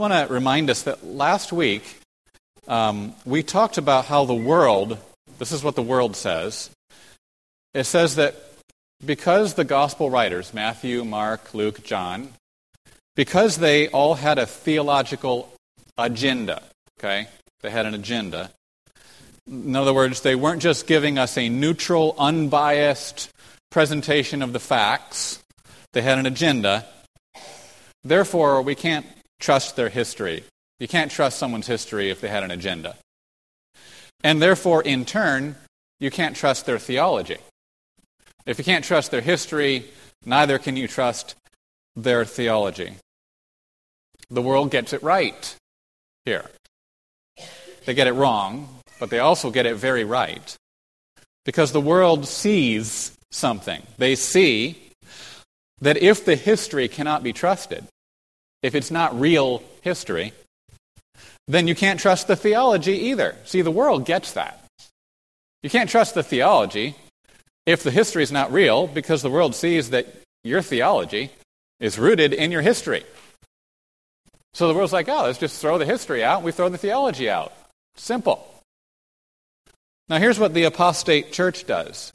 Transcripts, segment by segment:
want to remind us that last week um, we talked about how the world, this is what the world says, it says that because the gospel writers, Matthew, Mark, Luke, John, because they all had a theological agenda, okay? They had an agenda. In other words, they weren't just giving us a neutral, unbiased presentation of the facts, they had an agenda. Therefore, we can't trust their history. You can't trust someone's history if they had an agenda. And therefore, in turn, you can't trust their theology. If you can't trust their history, neither can you trust their theology. The world gets it right here. They get it wrong, but they also get it very right. Because the world sees something. They see that if the history cannot be trusted, if it's not real history, then you can't trust the theology either. See, the world gets that. You can't trust the theology if the history is not real because the world sees that your theology is rooted in your history. So the world's like, oh, let's just throw the history out. We throw the theology out. Simple. Now, here's what the apostate church does.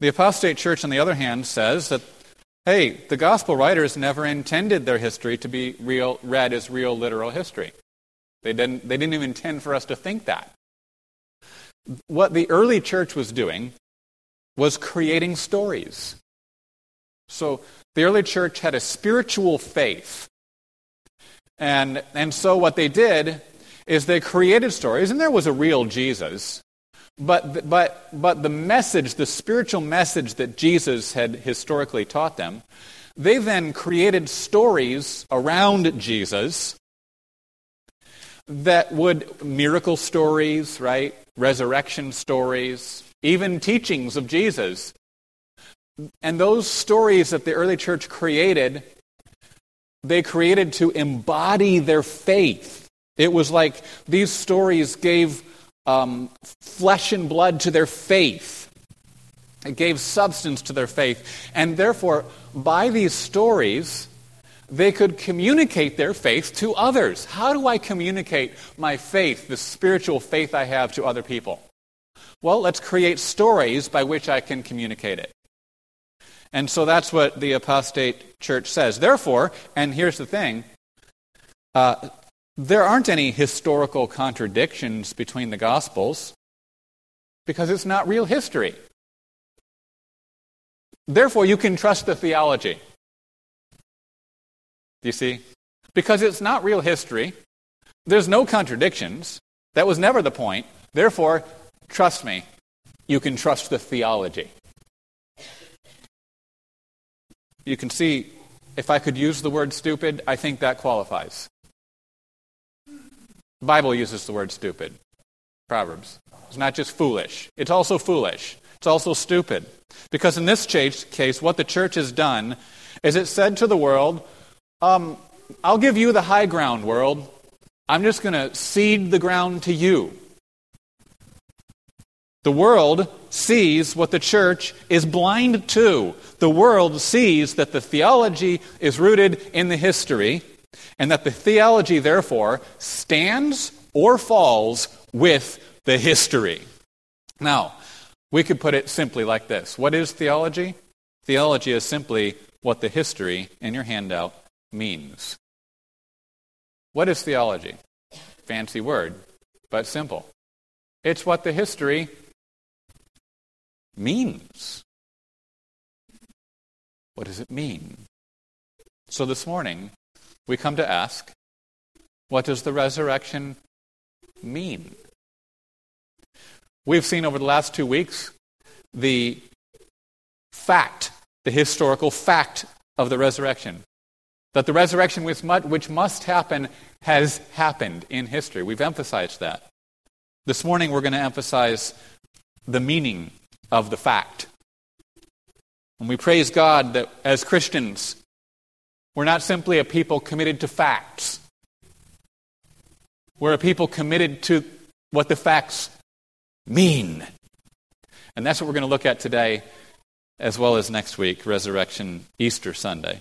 The apostate church, on the other hand, says that Hey, the gospel writers never intended their history to be real, read as real literal history. They didn't, they didn't even intend for us to think that. What the early church was doing was creating stories. So the early church had a spiritual faith. And, and so what they did is they created stories, and there was a real Jesus. But, but, but the message, the spiritual message that Jesus had historically taught them, they then created stories around Jesus that would, miracle stories, right? Resurrection stories, even teachings of Jesus. And those stories that the early church created, they created to embody their faith. It was like these stories gave um, flesh and blood to their faith. It gave substance to their faith. And therefore, by these stories, they could communicate their faith to others. How do I communicate my faith, the spiritual faith I have, to other people? Well, let's create stories by which I can communicate it. And so that's what the apostate church says. Therefore, and here's the thing uh, there aren't any historical contradictions between the Gospels because it's not real history. Therefore, you can trust the theology. You see? Because it's not real history, there's no contradictions. That was never the point. Therefore, trust me, you can trust the theology. You can see, if I could use the word stupid, I think that qualifies. The Bible uses the word stupid. Proverbs. It's not just foolish, it's also foolish. It's also stupid. Because in this case, what the church has done is it said to the world, um, I'll give you the high ground, world. I'm just going to cede the ground to you. The world sees what the church is blind to. The world sees that the theology is rooted in the history, and that the theology, therefore, stands or falls with the history. Now, we could put it simply like this What is theology? Theology is simply what the history in your handout means. What is theology? Fancy word, but simple. It's what the history means. What does it mean? So this morning, we come to ask what does the resurrection mean? We've seen over the last two weeks the fact, the historical fact of the resurrection. That the resurrection which must happen has happened in history. We've emphasized that. This morning we're going to emphasize the meaning of the fact. And we praise God that as Christians, we're not simply a people committed to facts. We're a people committed to what the facts mean. And that's what we're going to look at today, as well as next week, Resurrection Easter Sunday.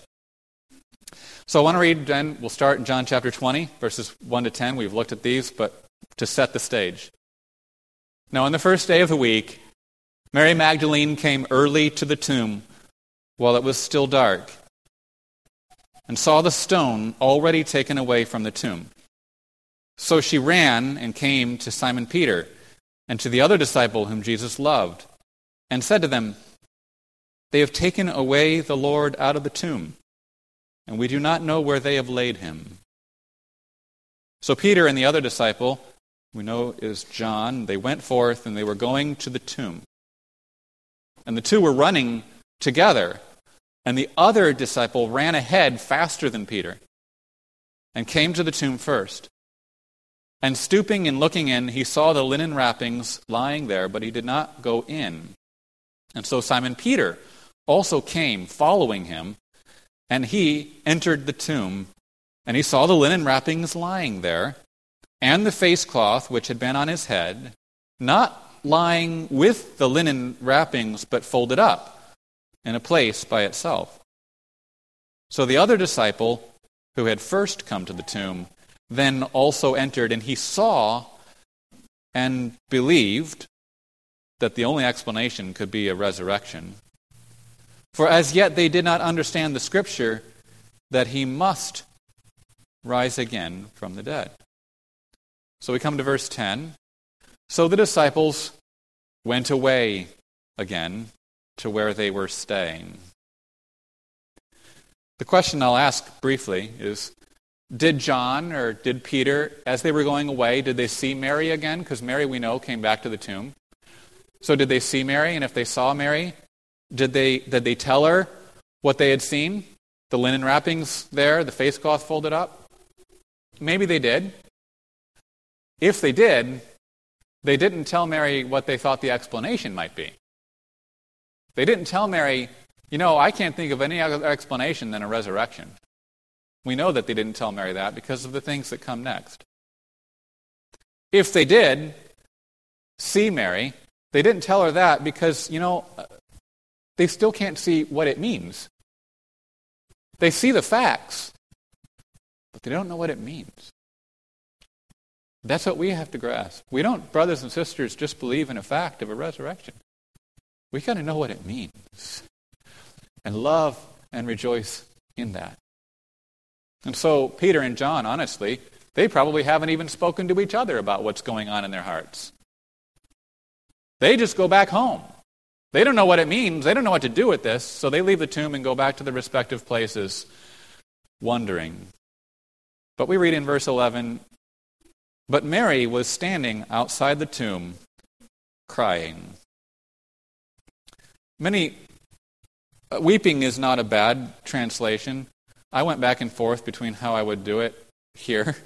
So I want to read, then we'll start in John chapter 20, verses 1 to 10. We've looked at these, but to set the stage. Now, on the first day of the week, Mary Magdalene came early to the tomb while it was still dark and saw the stone already taken away from the tomb. So she ran and came to Simon Peter and to the other disciple whom Jesus loved and said to them, They have taken away the Lord out of the tomb and we do not know where they have laid him. So Peter and the other disciple, we know is John, they went forth and they were going to the tomb. And the two were running together. And the other disciple ran ahead faster than Peter and came to the tomb first. And stooping and looking in, he saw the linen wrappings lying there, but he did not go in. And so Simon Peter also came, following him. And he entered the tomb, and he saw the linen wrappings lying there, and the face cloth which had been on his head, not lying with the linen wrappings, but folded up in a place by itself. So the other disciple, who had first come to the tomb, then also entered, and he saw and believed that the only explanation could be a resurrection. For as yet they did not understand the scripture that he must rise again from the dead. So we come to verse 10. So the disciples went away again to where they were staying. The question I'll ask briefly is Did John or did Peter, as they were going away, did they see Mary again? Because Mary, we know, came back to the tomb. So did they see Mary? And if they saw Mary, did they, did they tell her what they had seen? The linen wrappings there, the face cloth folded up? Maybe they did. If they did, they didn't tell Mary what they thought the explanation might be. They didn't tell Mary, you know, I can't think of any other explanation than a resurrection. We know that they didn't tell Mary that because of the things that come next. If they did see Mary, they didn't tell her that because, you know, uh, they still can't see what it means. They see the facts, but they don't know what it means. That's what we have to grasp. We don't, brothers and sisters, just believe in a fact of a resurrection. We got to know what it means and love and rejoice in that. And so, Peter and John, honestly, they probably haven't even spoken to each other about what's going on in their hearts. They just go back home. They don't know what it means. They don't know what to do with this. So they leave the tomb and go back to their respective places, wondering. But we read in verse 11 But Mary was standing outside the tomb, crying. Many, uh, weeping is not a bad translation. I went back and forth between how I would do it here.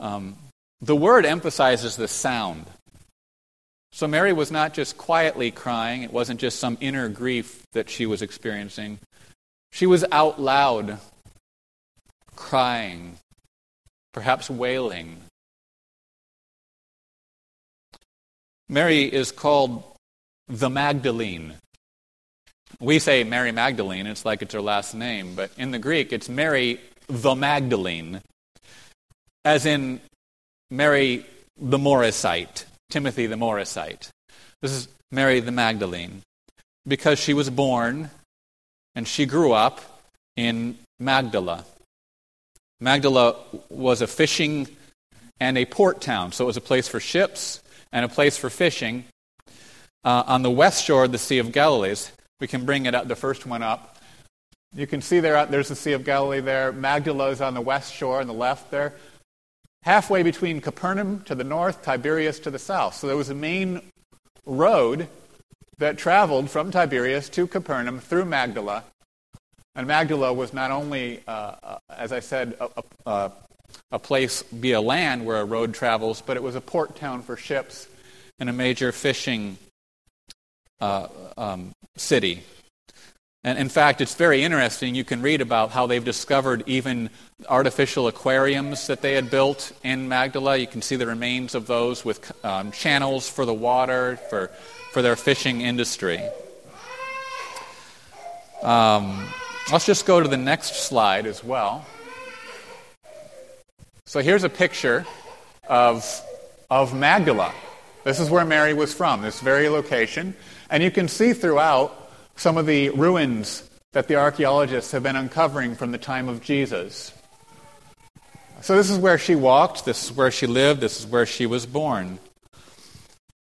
Um, the word emphasizes the sound. So Mary was not just quietly crying, it wasn't just some inner grief that she was experiencing. She was out loud crying, perhaps wailing. Mary is called the Magdalene. We say Mary Magdalene, it's like it's her last name, but in the Greek it's Mary the Magdalene, as in Mary the Morrisite. Timothy the Morrisite. This is Mary the Magdalene. Because she was born and she grew up in Magdala. Magdala was a fishing and a port town, so it was a place for ships and a place for fishing. Uh, on the west shore of the Sea of Galilee, we can bring it up, the first one up. You can see there, there's the Sea of Galilee there. Magdala is on the west shore on the left there halfway between Capernaum to the north, Tiberias to the south. So there was a main road that traveled from Tiberias to Capernaum through Magdala. And Magdala was not only, uh, uh, as I said, a, a, a, place via land where a road travels, but it was a port town for ships and a major fishing uh, um, city. And in fact, it's very interesting. You can read about how they've discovered even artificial aquariums that they had built in Magdala. You can see the remains of those with um, channels for the water, for, for their fishing industry. Um, let's just go to the next slide as well. So here's a picture of, of Magdala. This is where Mary was from, this very location. And you can see throughout some of the ruins that the archaeologists have been uncovering from the time of Jesus. So, this is where she walked, this is where she lived, this is where she was born.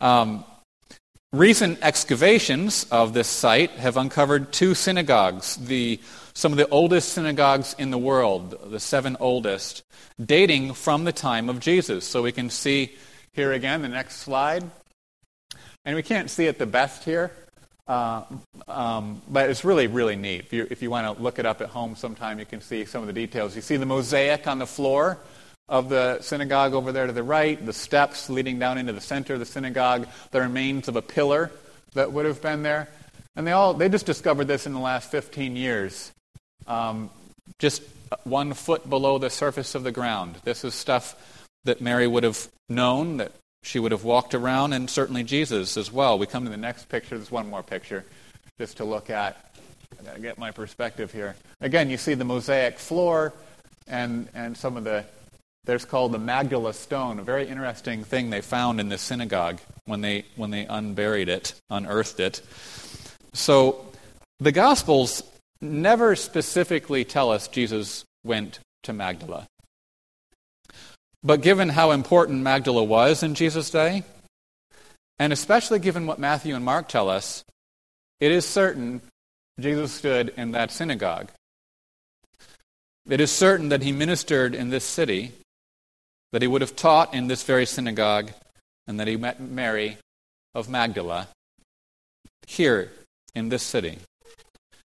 Um, recent excavations of this site have uncovered two synagogues, the, some of the oldest synagogues in the world, the seven oldest, dating from the time of Jesus. So, we can see here again, the next slide. And we can't see it the best here, uh, um, but it's really, really neat. If you, if you want to look it up at home sometime, you can see some of the details. You see the mosaic on the floor of the synagogue over there to the right, the steps leading down into the center of the synagogue, the remains of a pillar that would have been there. And they all they just discovered this in the last 15 years. Um, just one foot below the surface of the ground. This is stuff that Mary would have known, that she would have walked around, and certainly Jesus as well. We come to the next picture. There's one more picture just to look at. I gotta get my perspective here. Again, you see the mosaic floor and, and some of the, there's called the Magdala stone, a very interesting thing they found in the synagogue when they, when they unburied it, unearthed it. So the Gospels never specifically tell us Jesus went to Magdala. But given how important Magdala was in Jesus' day, and especially given what Matthew and Mark tell us, it is certain Jesus stood in that synagogue. It is certain that he ministered in this city, that he would have taught in this very synagogue, and that he met Mary of Magdala here in this city.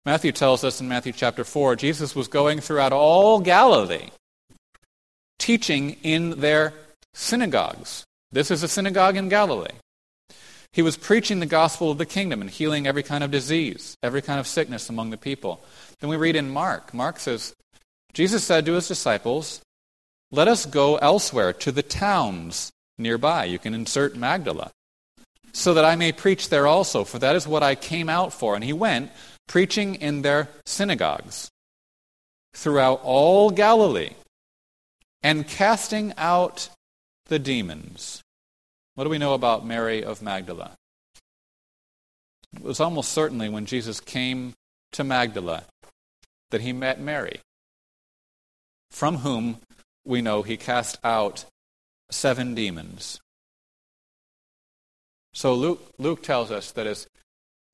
Matthew tells us in Matthew chapter 4 Jesus was going throughout all Galilee teaching in their synagogues. This is a synagogue in Galilee. He was preaching the gospel of the kingdom and healing every kind of disease, every kind of sickness among the people. Then we read in Mark, Mark says, Jesus said to his disciples, Let us go elsewhere to the towns nearby. You can insert Magdala. So that I may preach there also, for that is what I came out for. And he went preaching in their synagogues throughout all Galilee and casting out the demons. What do we know about Mary of Magdala? It was almost certainly when Jesus came to Magdala that he met Mary, from whom we know he cast out seven demons. So Luke, Luke tells us that as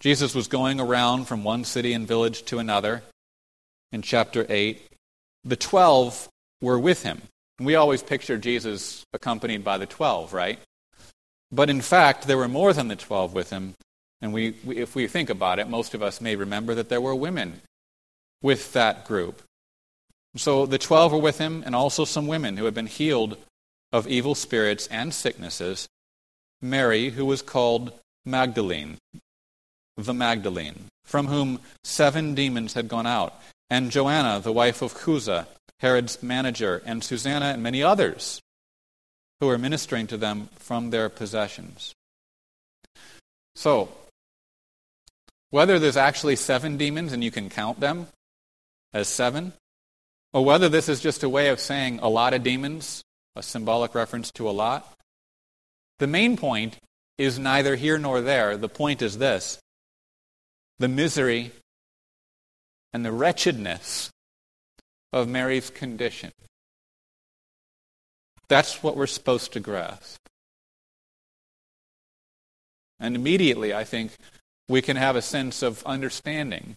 Jesus was going around from one city and village to another, in chapter 8, the twelve were with him. We always picture Jesus accompanied by the 12, right? But in fact, there were more than the 12 with him. And we, we, if we think about it, most of us may remember that there were women with that group. So the 12 were with him, and also some women who had been healed of evil spirits and sicknesses. Mary, who was called Magdalene, the Magdalene, from whom seven demons had gone out, and Joanna, the wife of Chuza, Herod's manager, and Susanna, and many others who were ministering to them from their possessions. So, whether there's actually seven demons and you can count them as seven, or whether this is just a way of saying a lot of demons, a symbolic reference to a lot, the main point is neither here nor there. The point is this the misery and the wretchedness of Mary's condition. That's what we're supposed to grasp. And immediately, I think, we can have a sense of understanding,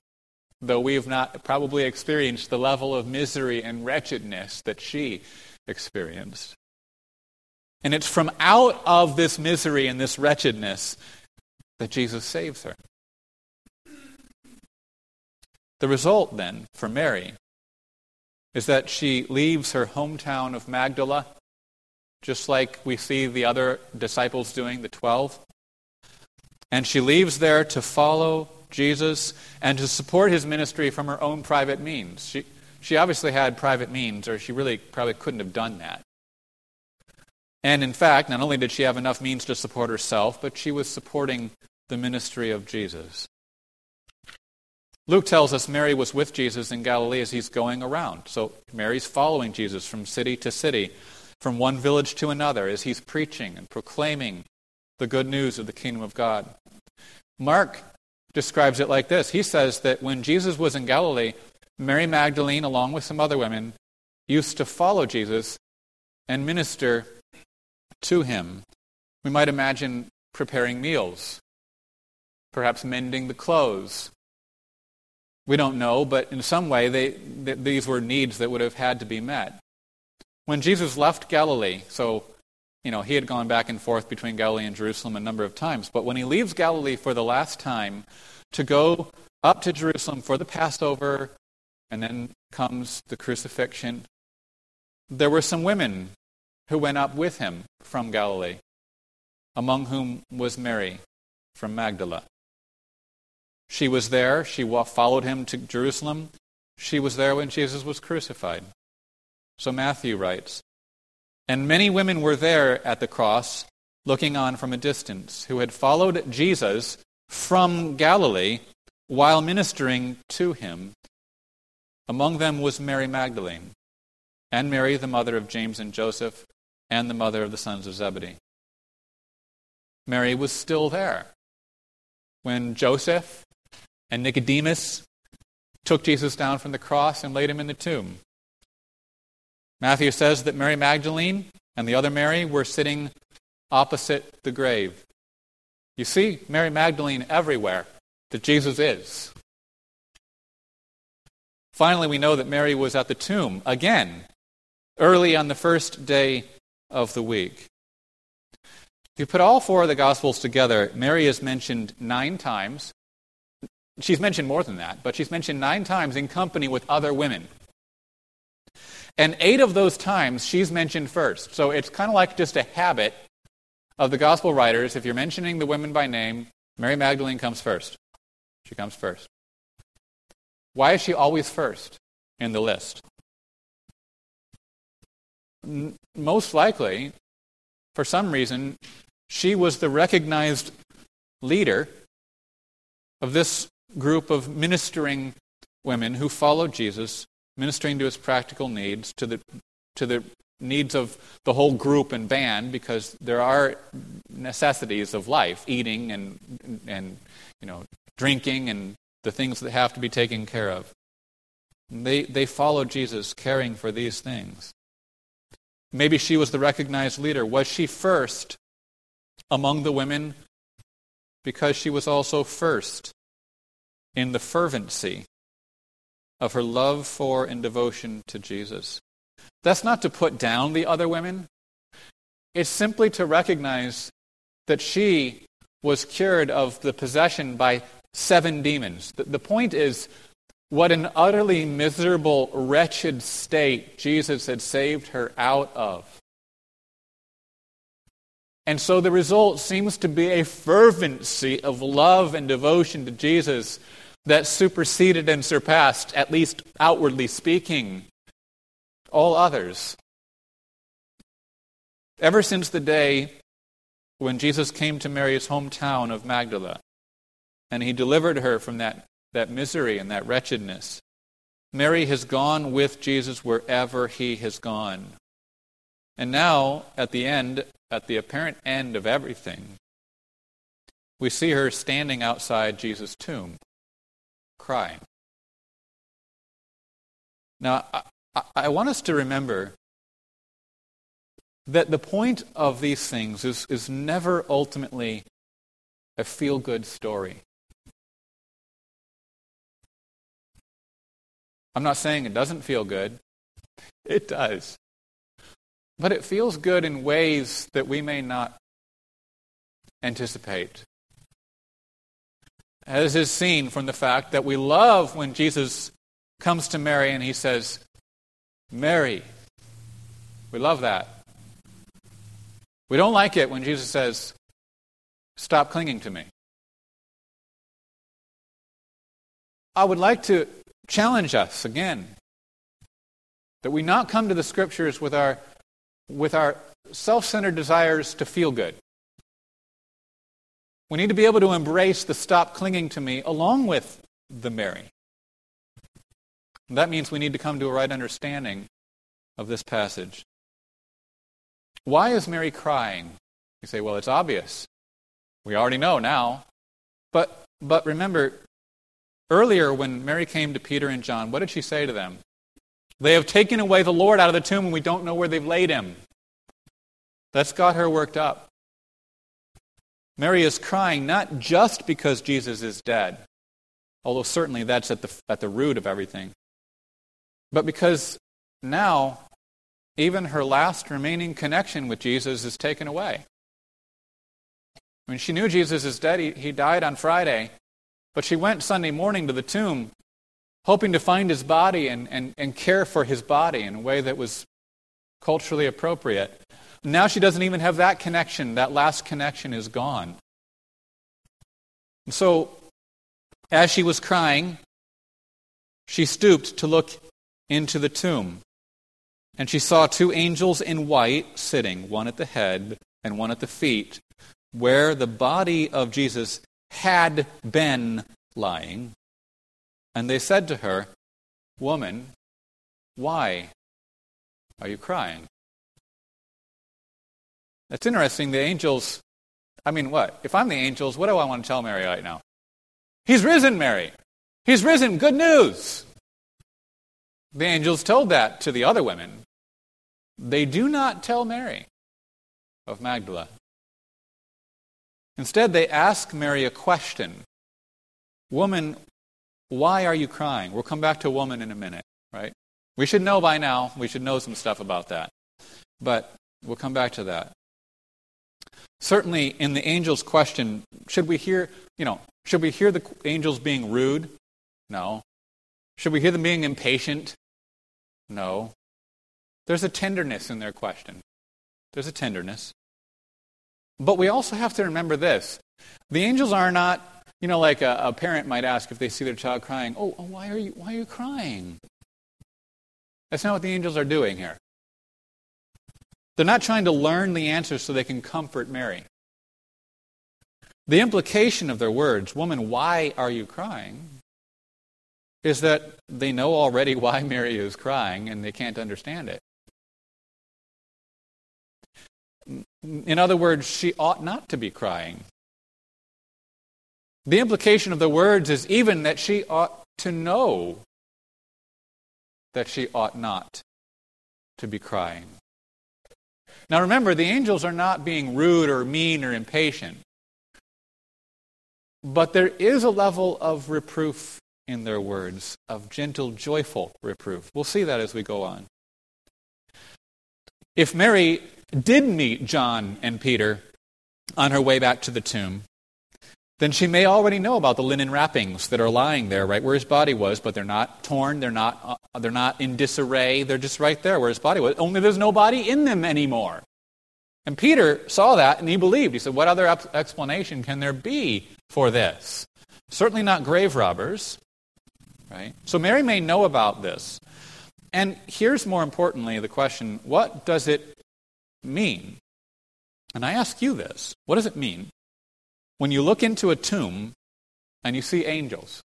though we have not probably experienced the level of misery and wretchedness that she experienced. And it's from out of this misery and this wretchedness that Jesus saves her. The result, then, for Mary is that she leaves her hometown of Magdala, just like we see the other disciples doing, the 12. And she leaves there to follow Jesus and to support his ministry from her own private means. She, she obviously had private means, or she really probably couldn't have done that. And in fact, not only did she have enough means to support herself, but she was supporting the ministry of Jesus. Luke tells us Mary was with Jesus in Galilee as he's going around. So Mary's following Jesus from city to city, from one village to another, as he's preaching and proclaiming the good news of the kingdom of God. Mark describes it like this He says that when Jesus was in Galilee, Mary Magdalene, along with some other women, used to follow Jesus and minister to him. We might imagine preparing meals, perhaps mending the clothes. We don't know, but in some way, they, th- these were needs that would have had to be met. When Jesus left Galilee, so you know, he had gone back and forth between Galilee and Jerusalem a number of times. But when he leaves Galilee for the last time to go up to Jerusalem for the Passover, and then comes the crucifixion, there were some women who went up with him from Galilee, among whom was Mary from Magdala. She was there. She followed him to Jerusalem. She was there when Jesus was crucified. So Matthew writes and many women were there at the cross, looking on from a distance, who had followed Jesus from Galilee while ministering to him. Among them was Mary Magdalene, and Mary, the mother of James and Joseph, and the mother of the sons of Zebedee. Mary was still there when Joseph and Nicodemus took Jesus down from the cross and laid him in the tomb. Matthew says that Mary Magdalene and the other Mary were sitting opposite the grave. You see Mary Magdalene everywhere that Jesus is. Finally, we know that Mary was at the tomb again, early on the first day of the week. If you put all four of the Gospels together, Mary is mentioned nine times. She's mentioned more than that, but she's mentioned nine times in company with other women. And eight of those times, she's mentioned first. So it's kind of like just a habit of the gospel writers. If you're mentioning the women by name, Mary Magdalene comes first. She comes first. Why is she always first in the list? Most likely, for some reason, she was the recognized leader of this group of ministering women who followed Jesus ministering to his practical needs, to the, to the needs of the whole group and band, because there are necessities of life, eating and, and you know, drinking and the things that have to be taken care of. They, they followed Jesus, caring for these things. Maybe she was the recognized leader. Was she first among the women? Because she was also first in the fervency of her love for and devotion to Jesus. That's not to put down the other women, it's simply to recognize that she was cured of the possession by seven demons. The, point is, what an utterly miserable, wretched state Jesus had saved her out of. And so the result seems to be a fervency of love and devotion to Jesus that superseded and surpassed, at least outwardly speaking, all others. Ever since the day when Jesus came to Mary's hometown of Magdala and he delivered her from that, that misery and that wretchedness, Mary has gone with Jesus wherever he has gone. And now, at the end, at the apparent end of everything, we see her standing outside Jesus' tomb crying. Now, I, I, want us to remember that the point of these things is, is never ultimately a feel good story. I'm not saying it doesn't feel good, it does. But it feels good in ways that we may not anticipate as is seen from the fact that we love when Jesus comes to Mary and he says, Mary. We love that. We don't like it when Jesus says, Stop clinging to me. I would like to challenge us again that we not come to the scriptures with our, with our self centered desires to feel good. We need to be able to embrace the stop clinging to me along with the Mary. That means we need to come to a right understanding of this passage. Why is Mary crying? You say, well, it's obvious. We already know now. But, but remember, earlier when Mary came to Peter and John, what did she say to them? They have taken away the Lord out of the tomb and we don't know where they've laid him. That's got her worked up. Mary is crying not just because Jesus is dead, although certainly that's at the, at the root of everything, but because now even her last remaining connection with Jesus is taken away. When she knew Jesus is dead, he, he died on Friday, but she went Sunday morning to the tomb hoping to find his body and, and, and care for his body in a way that was culturally appropriate. Now she doesn't even have that connection. That last connection is gone. And so, as she was crying, she stooped to look into the tomb. And she saw two angels in white sitting, one at the head and one at the feet, where the body of Jesus had been lying. And they said to her, Woman, why are you crying? It's interesting, the angels, I mean, what? If I'm the angels, what do I want to tell Mary right now? He's risen, Mary. He's risen. Good news. The angels told that to the other women. They do not tell Mary of Magdala. Instead, they ask Mary a question Woman, why are you crying? We'll come back to woman in a minute, right? We should know by now. We should know some stuff about that. But we'll come back to that. Certainly, in the angel's question, should we hear, you know, should we hear the angels being rude? No. Should we hear them being impatient? No. There's a tenderness in their question. There's a tenderness. But we also have to remember this the angels are not, you know, like a, a parent might ask if they see their child crying, oh, oh, why, are you, why are you crying? That's not what the angels are doing here. They're not trying to learn the answers so they can comfort Mary. The implication of their words, Woman, why are you crying? is that they know already why Mary is crying and they can't understand it. In other words, she ought not to be crying. The implication of the words is even that she ought to know that she ought not to be crying. Now remember, the angels are not being rude or mean or impatient. But there is a level of reproof in their words, of gentle, joyful reproof. We'll see that as we go on. If Mary did meet John and Peter on her way back to the tomb, then she may already know about the linen wrappings that are lying there right where his body was, but they're not torn, they're not, uh, they're not in disarray, they're just right there where his body was. Only there's no body in them anymore. And Peter saw that and he believed. He said, What other explanation can there be for this? Certainly not grave robbers. Right? So Mary may know about this. And here's more importantly the question what does it mean? And I ask you this what does it mean when you look into a tomb and you see angels?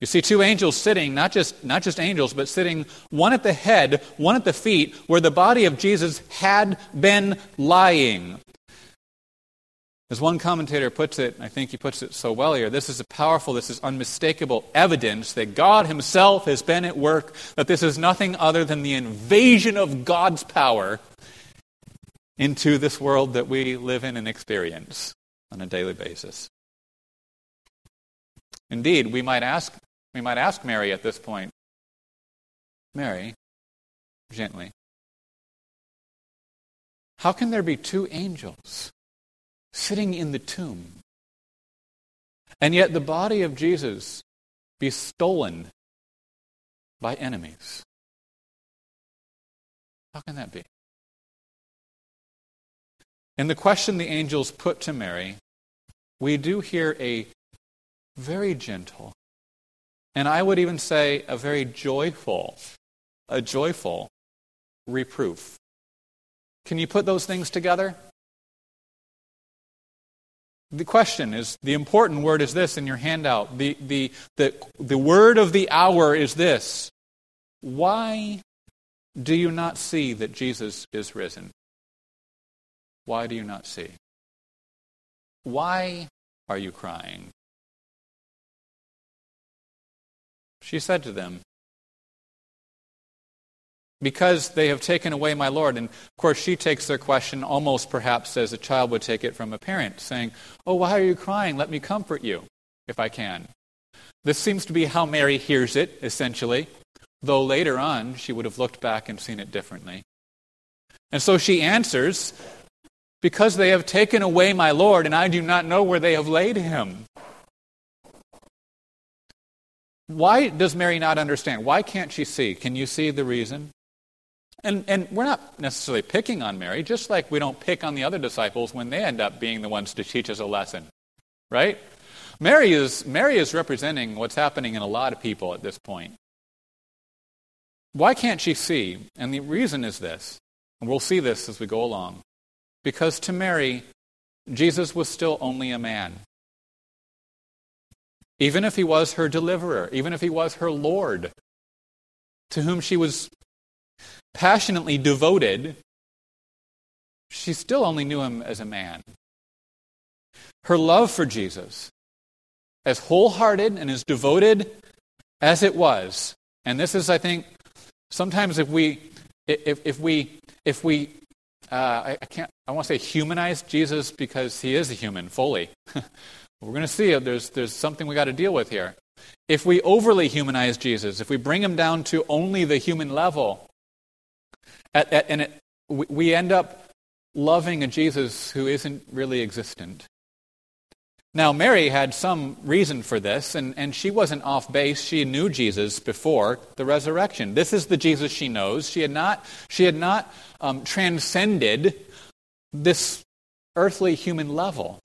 You see two angels sitting, not just, not just angels, but sitting one at the head, one at the feet, where the body of Jesus had been lying. As one commentator puts it, I think he puts it so well here, this is a powerful, this is unmistakable evidence that God Himself has been at work, that this is nothing other than the invasion of God's power into this world that we live in and experience on a daily basis. Indeed, we might ask, we might ask Mary at this point, Mary, gently, how can there be two angels? sitting in the tomb. And yet the body of Jesus be stolen by enemies. How can that be? In the question the angels put to Mary, we do hear a very gentle, and I would even say a very joyful, a joyful reproof. Can you put those things together? the question is the important word is this in your handout. The, the, the, the word of the hour is this Why do you not see that Jesus is risen? Why do you not see? Why are you crying? She said to them, Because they have taken away my Lord. And of course, she takes their question almost perhaps as a child would take it from a parent, saying, Oh, why are you crying? Let me comfort you, if I can. This seems to be how Mary hears it, essentially, though later on she would have looked back and seen it differently. And so she answers, Because they have taken away my Lord, and I do not know where they have laid him. Why does Mary not understand? Why can't she see? Can you see the reason? And, and we're not necessarily picking on Mary, just like we don't pick on the other disciples when they end up being the ones to teach us a lesson. Right? Mary is, Mary is representing what's happening in a lot of people at this point. Why can't she see? And the reason is this, and we'll see this as we go along. Because to Mary, Jesus was still only a man. Even if he was her deliverer, even if he was her Lord, to whom she was passionately devoted, she still only knew him as a man. Her love for Jesus, as wholehearted and as devoted as it was, and this is, I think, sometimes if we, if, if we, if we, uh, I, I can't, I want to say humanize Jesus because he is a human fully. We're going to see there's, there's something we got to deal with here. If we overly humanize Jesus, if we bring him down to only the human level, at, at, and it, we, we end up loving a Jesus who isn't really existent. Now, Mary had some reason for this, and, and she wasn't off base. She knew Jesus before the resurrection. This is the Jesus she knows. She had not, she had not um, transcended this earthly human level.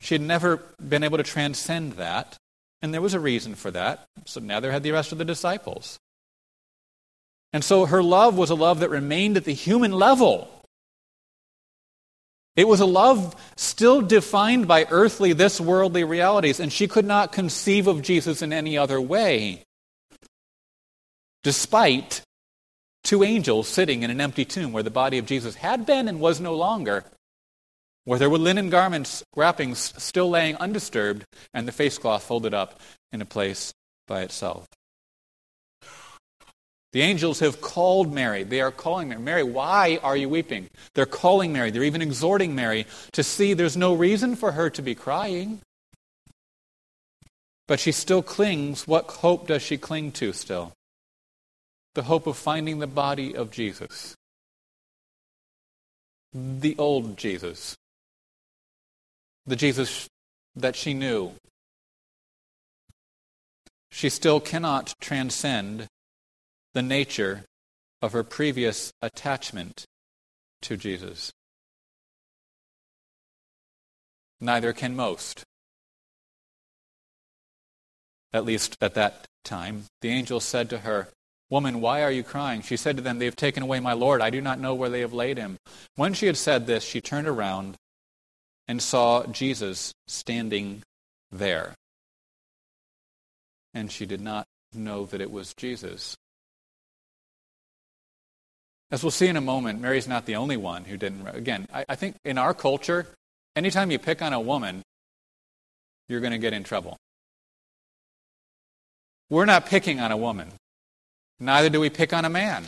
She had never been able to transcend that, and there was a reason for that. So now neither had the rest of the disciples. And so her love was a love that remained at the human level. It was a love still defined by earthly, this worldly realities, and she could not conceive of Jesus in any other way. Despite two angels sitting in an empty tomb where the body of Jesus had been and was no longer, where there were linen garments, wrappings still laying undisturbed, and the face cloth folded up in a place by itself. The angels have called Mary. They are calling Mary. Mary, why are you weeping? They're calling Mary. They're even exhorting Mary to see there's no reason for her to be crying. But she still clings. What hope does she cling to still? The hope of finding the body of Jesus. The old Jesus the Jesus that she knew. She still cannot transcend the nature of her previous attachment to Jesus. Neither can most. At least at that time. The angel said to her, Woman, why are you crying? She said to them, They have taken away my Lord. I do not know where they have laid him. When she had said this, she turned around and saw Jesus standing there. And she did not know that it was Jesus. As we'll see in a moment, Mary's not the only one who didn't. Again, I, I think in our culture, anytime you pick on a woman, you're going to get in trouble. We're not picking on a woman. Neither do we pick on a man.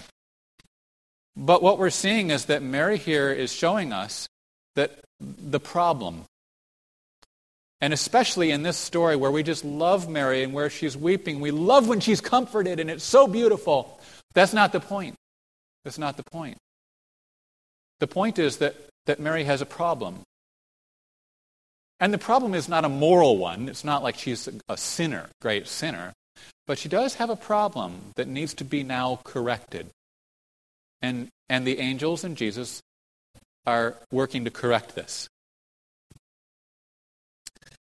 But what we're seeing is that Mary here is showing us that the problem. And especially in this story where we just love Mary and where she's weeping, we love when she's comforted and it's so beautiful. That's not the point. That's not the point. The point is that, that Mary has a problem. And the problem is not a moral one. It's not like she's a sinner, great sinner. But she does have a problem that needs to be now corrected. And, and the angels and Jesus are working to correct this.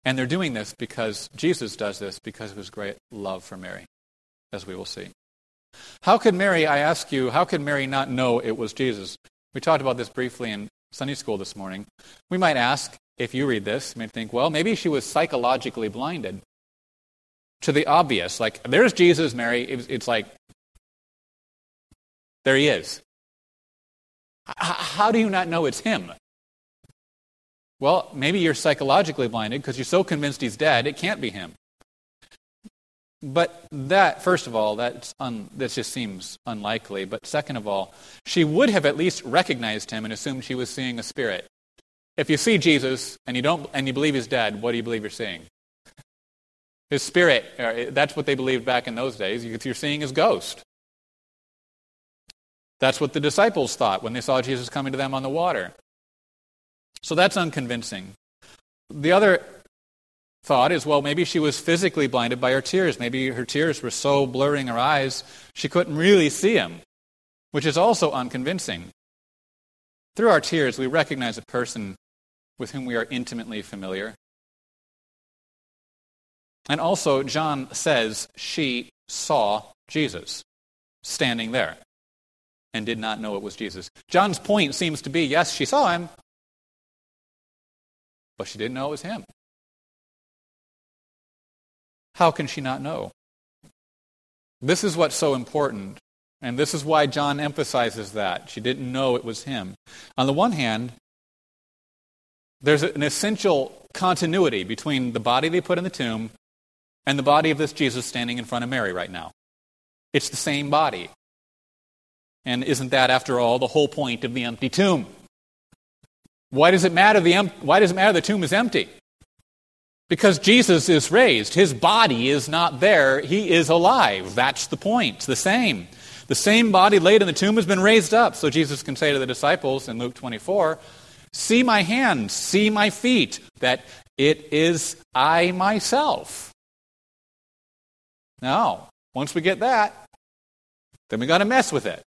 And they're doing this because Jesus does this because of his great love for Mary, as we will see. How could Mary, I ask you, how could Mary not know it was Jesus? We talked about this briefly in Sunday school this morning, we might ask, if you read this, you might think, well, maybe she was psychologically blinded to the obvious. Like, there's Jesus, Mary. It's like, there he is. How do you not know it's him? Well, maybe you're psychologically blinded because you're so convinced he's dead, it can't be him. But that, first of all, that's un, that just seems unlikely. But second of all, she would have at least recognized him and assumed she was seeing a spirit. If you see Jesus and you don't and you believe he's dead, what do you believe you're seeing? His spirit. Uh, that's what they believed back in those days. You're seeing his ghost. That's what the disciples thought when they saw Jesus coming to them on the water. So that's unconvincing. The other thought is well, maybe she was physically blinded by her tears. Maybe her tears were so blurring her eyes she couldn't really see him, which is also unconvincing. Through our tears, we recognize a person with whom we are intimately familiar. And also, John says she saw Jesus standing there and did not know it was Jesus. John's point seems to be yes, she saw him, but she didn't know it was him. How can she not know? This is what's so important. And this is why John emphasizes that. She didn't know it was him. On the one hand, there's an essential continuity between the body they put in the tomb and the body of this Jesus standing in front of Mary right now. It's the same body. And isn't that, after all, the whole point of the empty tomb? Why does it matter the, em- why does it matter the tomb is empty? Because Jesus is raised. His body is not there. He is alive. That's the point. The same. The same body laid in the tomb has been raised up. So Jesus can say to the disciples in Luke 24, See my hands, see my feet, that it is I myself. Now, once we get that, then we got to mess with it.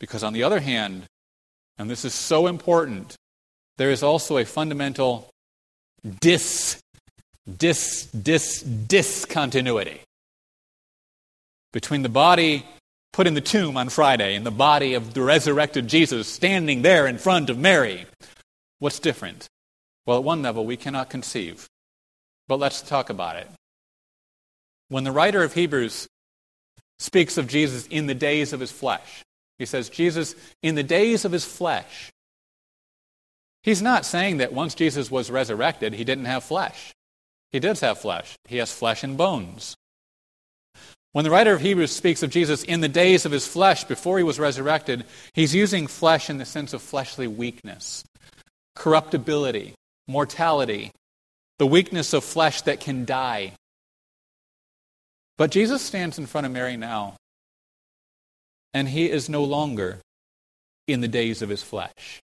Because on the other hand, and this is so important, there is also a fundamental dis, dis, dis, discontinuity between the body put in the tomb on Friday and the body of the resurrected Jesus standing there in front of Mary. What's different? Well, at one level, we cannot conceive. But let's talk about it. When the writer of Hebrews speaks of Jesus in the days of his flesh, he says, Jesus, in the days of his flesh. He's not saying that once Jesus was resurrected, he didn't have flesh. He does have flesh. He has flesh and bones. When the writer of Hebrews speaks of Jesus in the days of his flesh before he was resurrected, he's using flesh in the sense of fleshly weakness, corruptibility, mortality, the weakness of flesh that can die. But Jesus stands in front of Mary now and he is no longer in the days of his flesh.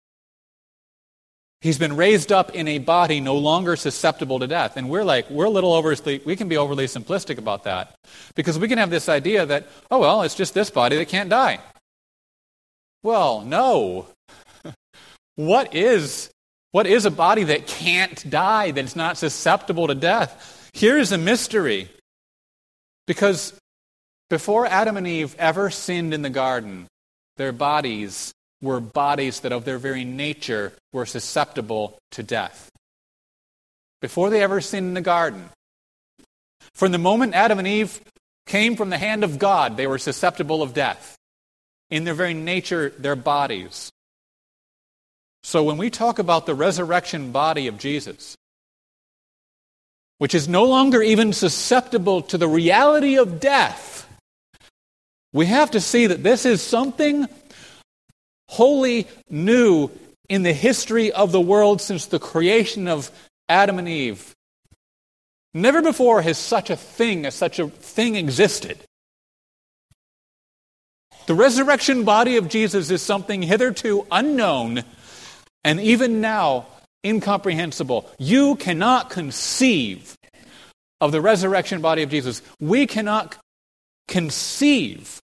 He's been raised up in a body no longer susceptible to death. And we're like, we're a little overly, we can be overly simplistic about that. Because we can have this idea that, oh, well, it's just this body that can't die. Well, no. what is, what is a body that can't die, that's not susceptible to death? Here's a mystery. Because before Adam and Eve ever sinned in the garden, their bodies were bodies that of their very nature were susceptible to death. Before they ever sinned in the garden, from the moment Adam and Eve came from the hand of God, they were susceptible of death. In their very nature, their bodies. So when we talk about the resurrection body of Jesus, which is no longer even susceptible to the reality of death, we have to see that this is something wholly new in the history of the world since the creation of Adam and Eve. Never before has such a thing as such a thing existed. The resurrection body of Jesus is something hitherto unknown and even now incomprehensible. You cannot conceive of the resurrection body of Jesus. We cannot conceive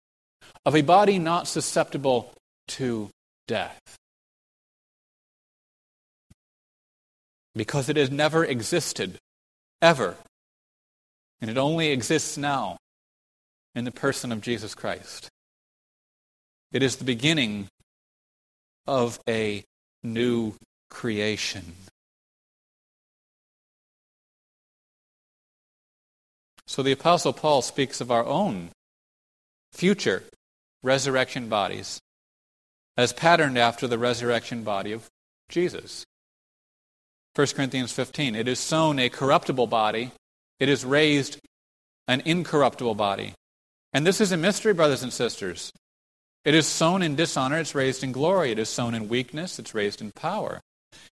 of a body not susceptible to death. Because it has never existed, ever. And it only exists now in the person of Jesus Christ. It is the beginning of a new creation. So the Apostle Paul speaks of our own future resurrection bodies as patterned after the resurrection body of Jesus. 1 Corinthians 15 It is sown a corruptible body, it is raised an incorruptible body. And this is a mystery, brothers and sisters. It is sown in dishonor, it's raised in glory. It is sown in weakness, it's raised in power.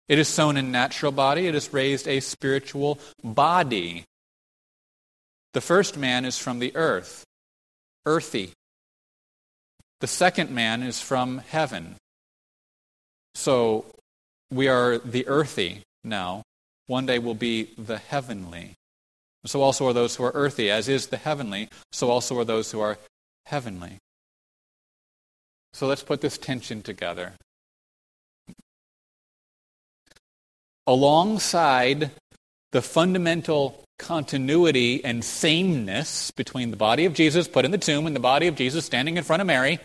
It is sown in natural body, it is raised a spiritual body. The first man is from the earth, earthy. The second man is from heaven. So we are the earthy now. One day we'll be the heavenly. So also are those who are earthy, as is the heavenly, so also are those who are heavenly. So let's put this tension together. Alongside the fundamental continuity and sameness between the body of Jesus put in the tomb and the body of Jesus standing in front of Mary,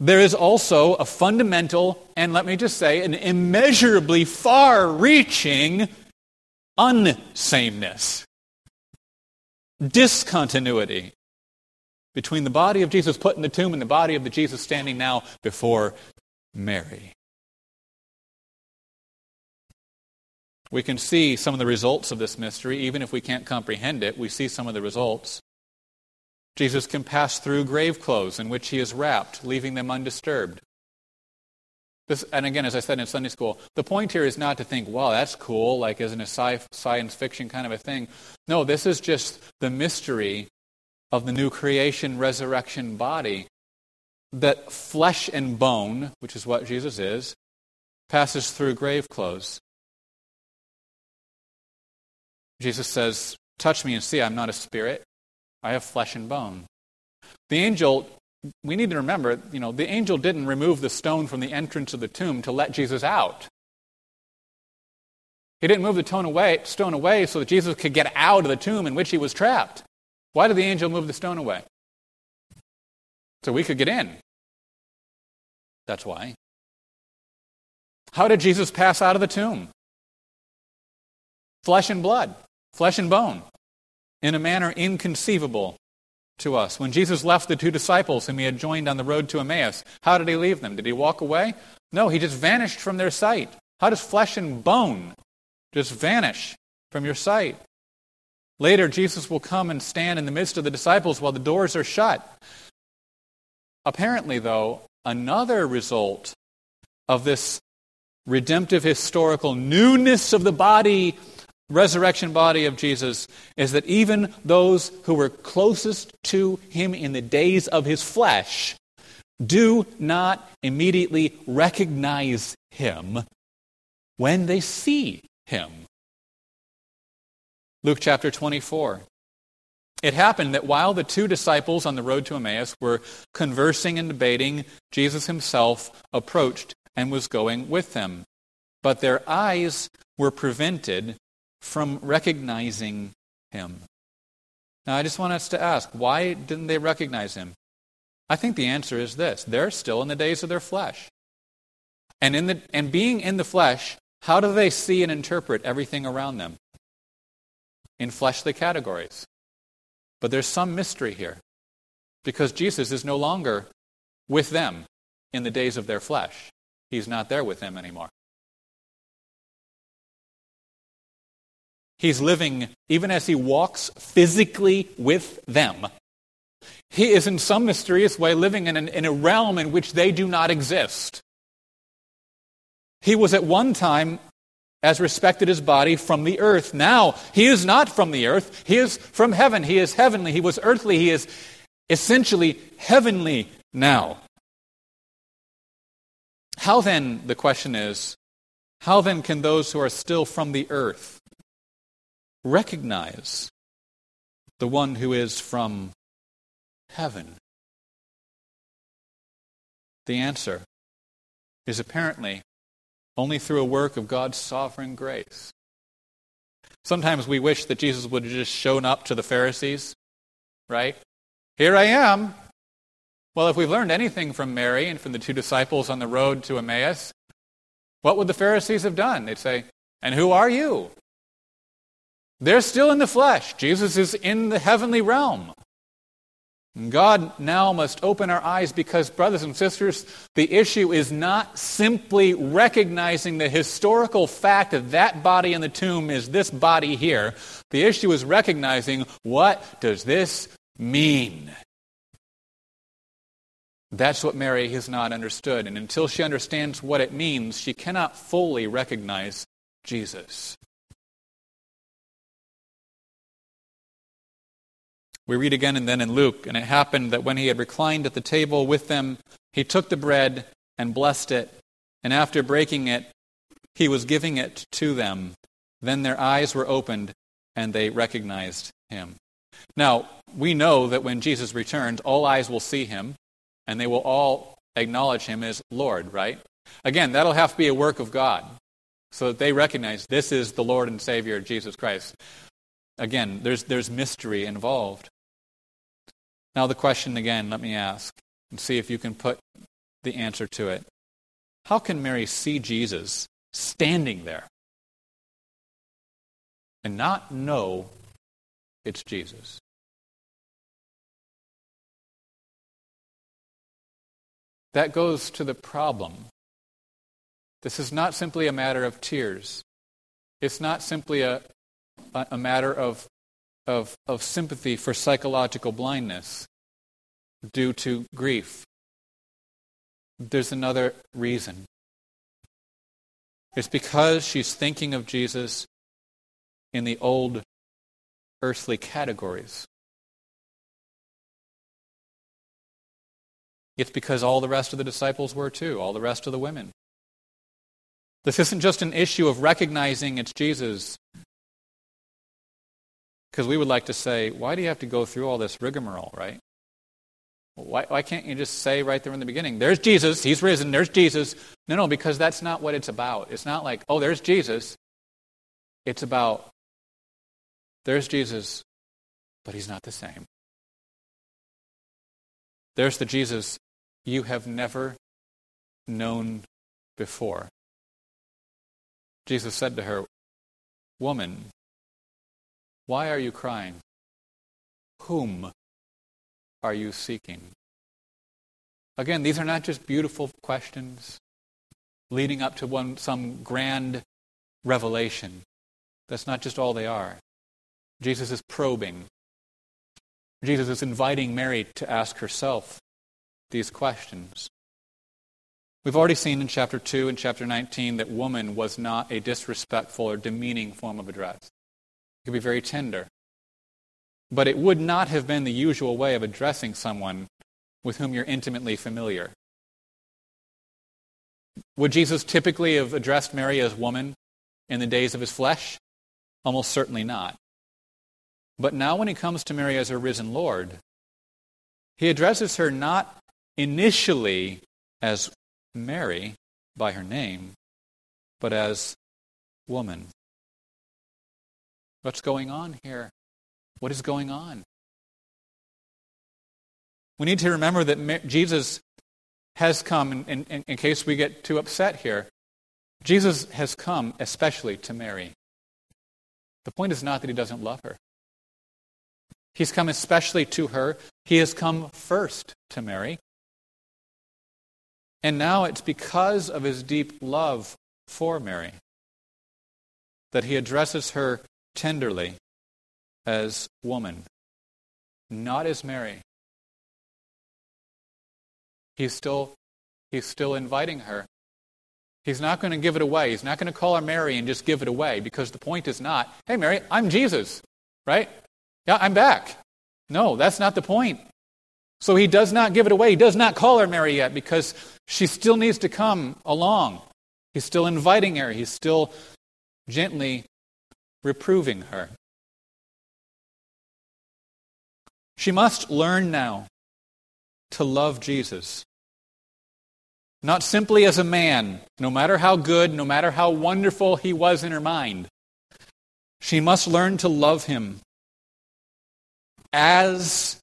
there is also a fundamental, and let me just say, an immeasurably far reaching unsameness, discontinuity between the body of Jesus put in the tomb and the body of the Jesus standing now before Mary. We can see some of the results of this mystery, even if we can't comprehend it, we see some of the results. Jesus can pass through grave clothes in which he is wrapped, leaving them undisturbed. This, and again, as I said in Sunday school, the point here is not to think, wow, that's cool, like isn't a sci- science fiction kind of a thing. No, this is just the mystery of the new creation, resurrection body. That flesh and bone, which is what Jesus is, passes through grave clothes. Jesus says, Touch me and see, I'm not a spirit. I have flesh and bone. The angel, we need to remember, you know, the angel didn't remove the stone from the entrance of the tomb to let Jesus out. He didn't move the stone away, stone away so that Jesus could get out of the tomb in which he was trapped. Why did the angel move the stone away? So we could get in. That's why. How did Jesus pass out of the tomb? Flesh and blood flesh and bone, in a manner inconceivable to us. When Jesus left the two disciples whom he had joined on the road to Emmaus, how did he leave them? Did he walk away? No, he just vanished from their sight. How does flesh and bone just vanish from your sight? Later, Jesus will come and stand in the midst of the disciples while the doors are shut. Apparently, though, another result of this redemptive historical newness of the body resurrection body of Jesus is that even those who were closest to him in the days of his flesh do not immediately recognize him when they see him. Luke chapter 24. It happened that while the two disciples on the road to Emmaus were conversing and debating, Jesus himself approached and was going with them. But their eyes were prevented from recognizing him. Now, I just want us to ask why didn't they recognize him? I think the answer is this they're still in the days of their flesh. And, in the, and being in the flesh, how do they see and interpret everything around them? In fleshly categories. But there's some mystery here because Jesus is no longer with them in the days of their flesh. He's not there with them anymore. He's living, even as he walks physically with them, he is in some mysterious way living in, an, in a realm in which they do not exist. He was at one time, as respected his body, from the earth. Now, he is not from the earth. He is from heaven. He is heavenly. He was earthly. He is essentially heavenly now. How then, the question is, how then can those who are still from the earth recognize the one who is from heaven? The answer is apparently only through a work of God's sovereign grace. Sometimes we wish that Jesus would have just shown up to the Pharisees, right? Here I am. Well, if we've learned anything from Mary and from the two disciples on the road to Emmaus, what would the Pharisees have done? They'd say, And who are you? They're still in the flesh. Jesus is in the heavenly realm. God now must open our eyes because, brothers and sisters, the issue is not simply recognizing the historical fact that that body in the tomb is this body here. The issue is recognizing what does this mean? That's what Mary has not understood. And until she understands what it means, she cannot fully recognize Jesus. We read again and then in Luke, and it happened that when he had reclined at the table with them, he took the bread and blessed it, and after breaking it, he was giving it to them. Then their eyes were opened, and they recognized him. Now, we know that when Jesus returns, all eyes will see him, and they will all acknowledge him as Lord, right? Again, that'll have to be a work of God, so that they recognize this is the Lord and Savior, Jesus Christ. Again, there's, there's mystery involved. Now, the question again, let me ask and see if you can put the answer to it. How can Mary see Jesus standing there and not know it's Jesus? That goes to the problem. This is not simply a matter of tears. It's not simply a, a matter of of, of sympathy for psychological blindness due to grief. There's another reason. It's because she's thinking of Jesus in the old earthly categories. It's because all the rest of the disciples were too, all the rest of the women. This isn't just an issue of recognizing it's Jesus because we would like to say, why do you have to go through all this rigmarole, right? Why, why can't you just say right there in the beginning, there's Jesus, he's risen, there's Jesus? No, no, because that's not what it's about. It's not like, oh, there's Jesus. It's about, there's Jesus, but he's not the same. There's the Jesus you have never known before. Jesus said to her, Woman, why are you crying? Whom are you seeking? Again, these are not just beautiful questions leading up to one, some grand revelation. That's not just all they are. Jesus is probing. Jesus is inviting Mary to ask herself these questions. We've already seen in chapter 2 and chapter 19 that woman was not a disrespectful or demeaning form of address. It could be very tender. But it would not have been the usual way of addressing someone with whom you're intimately familiar. Would Jesus typically have addressed Mary as woman in the days of his flesh? Almost certainly not. But now, when he comes to Mary as her risen Lord, he addresses her not initially as Mary by her name, but as woman. What's going on here? What is going on? We need to remember that Jesus has come, in, in, in, case we get too upset here, Jesus has come especially to Mary. The point is not that he doesn't love her. He's come especially to her. He has come first to Mary. And now it's because of his deep love for Mary that he addresses her tenderly as woman, not as Mary. He's still, he's still inviting her. He's not going to give it away. He's not going to call her Mary and just give it away because the point is not, hey, Mary, I'm Jesus, right? Yeah, I'm back. No, that's not the point. So he does not give it away. He does not call her Mary yet because she still needs to come along. He's still inviting her. He's still gently reproving her. She must learn now to love Jesus. Not simply as a man, no matter how good, no matter how wonderful he was in her mind. She must learn to love him as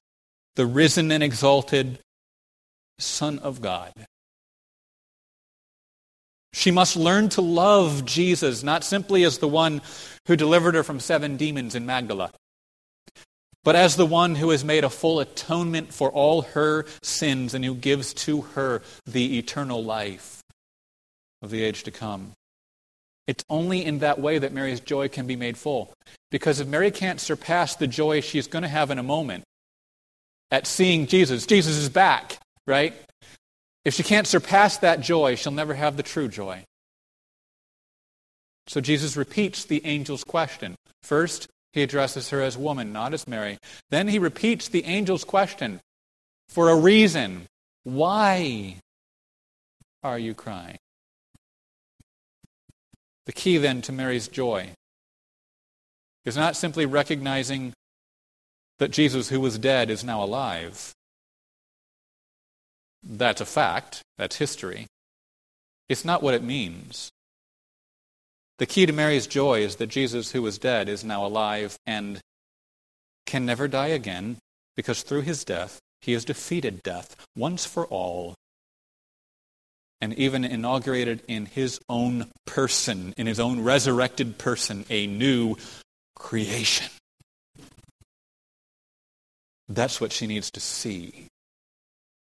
the risen and exalted Son of God. She must learn to love Jesus, not simply as the one who delivered her from seven demons in Magdala, but as the one who has made a full atonement for all her sins and who gives to her the eternal life of the age to come. It's only in that way that Mary's joy can be made full. Because if Mary can't surpass the joy she's going to have in a moment at seeing Jesus, Jesus is back, right? If she can't surpass that joy, she'll never have the true joy. So Jesus repeats the angel's question. First, he addresses her as woman, not as Mary. Then he repeats the angel's question for a reason. Why are you crying? The key then to Mary's joy is not simply recognizing that Jesus, who was dead, is now alive. That's a fact, that's history. It's not what it means. The key to Mary's joy is that Jesus, who was dead, is now alive and can never die again because through his death, he has defeated death once for all and even inaugurated in his own person, in his own resurrected person, a new creation. That's what she needs to see.